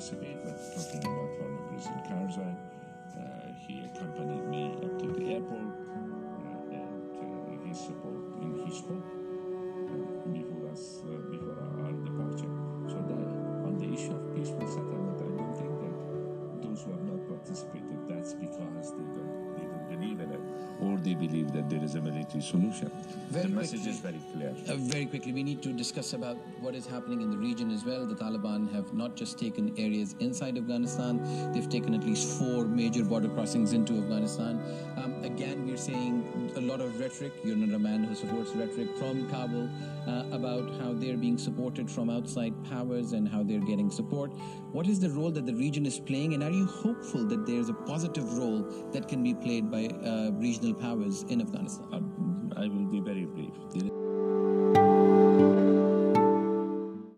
participate, but talking about former President Karzai, uh, he accompanied me up to the airport uh, and uh, his support in his hope they believe that there is a military solution. Very the message quickly. is very clear. Uh, very quickly, we need to discuss about what is happening in the region as well. The Taliban have not just taken areas inside Afghanistan; they've taken at least four major border crossings into Afghanistan. Um, again, we're seeing a lot of rhetoric. You're not a man who supports rhetoric from Kabul uh, about how they're being supported from outside powers and how they're getting support. What is the role that the region is playing, and are you hopeful that there's a positive role that can be played by uh, regional powers in Afghanistan? I will